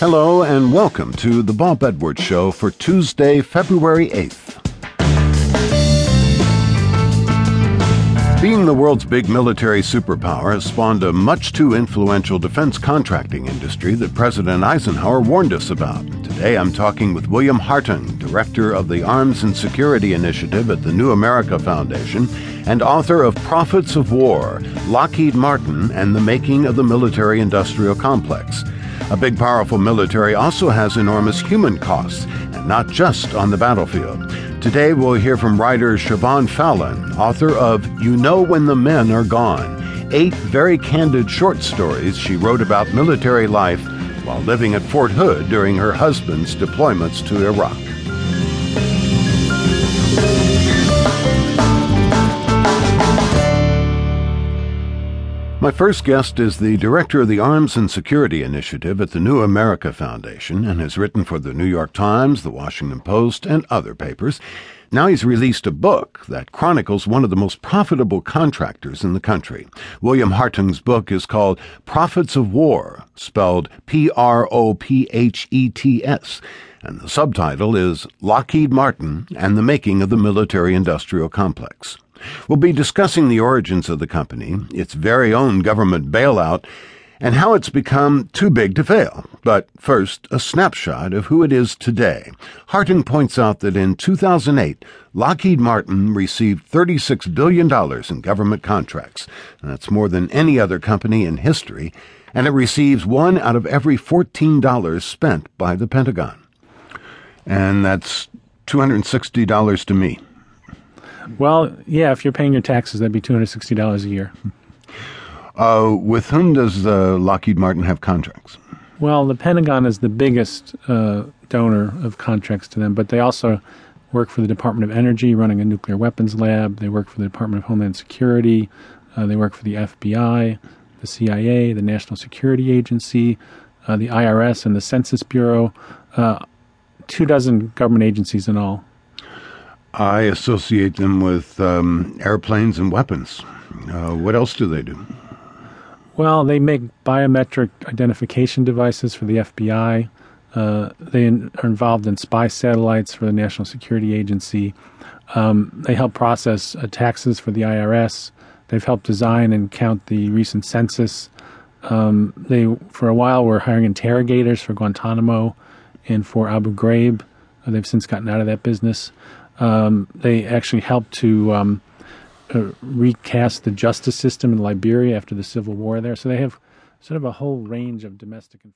Hello and welcome to the Bob Edwards Show for Tuesday, February 8th. Being the world's big military superpower has spawned a much too influential defense contracting industry that President Eisenhower warned us about. Today I'm talking with William Hartung, director of the Arms and Security Initiative at the New America Foundation and author of Prophets of War Lockheed Martin and the Making of the Military Industrial Complex. A big, powerful military also has enormous human costs, and not just on the battlefield. Today we'll hear from writer Siobhan Fallon, author of You Know When the Men Are Gone, eight very candid short stories she wrote about military life while living at Fort Hood during her husband's deployments to Iraq. My first guest is the director of the Arms and Security Initiative at the New America Foundation and has written for the New York Times, the Washington Post, and other papers. Now he's released a book that chronicles one of the most profitable contractors in the country. William Hartung's book is called Prophets of War, spelled P R O P H E T S, and the subtitle is Lockheed Martin and the Making of the Military Industrial Complex. We'll be discussing the origins of the company, its very own government bailout, and how it's become too big to fail. But first, a snapshot of who it is today. Hartung points out that in 2008, Lockheed Martin received $36 billion in government contracts. That's more than any other company in history, and it receives one out of every $14 spent by the Pentagon. And that's $260 to me. Well, yeah, if you're paying your taxes, that'd be $260 a year. Uh, with whom does uh, Lockheed Martin have contracts? Well, the Pentagon is the biggest uh, donor of contracts to them, but they also work for the Department of Energy, running a nuclear weapons lab. They work for the Department of Homeland Security. Uh, they work for the FBI, the CIA, the National Security Agency, uh, the IRS, and the Census Bureau. Two dozen government agencies in all. I associate them with um, airplanes and weapons. Uh, what else do they do? Well, they make biometric identification devices for the FBI. Uh, they in, are involved in spy satellites for the National Security Agency. Um, they help process uh, taxes for the IRS. They've helped design and count the recent census. Um, they, for a while, were hiring interrogators for Guantanamo and for Abu Ghraib. Uh, they've since gotten out of that business. Um, they actually helped to um, uh, recast the justice system in Liberia after the civil war there. So they have sort of a whole range of domestic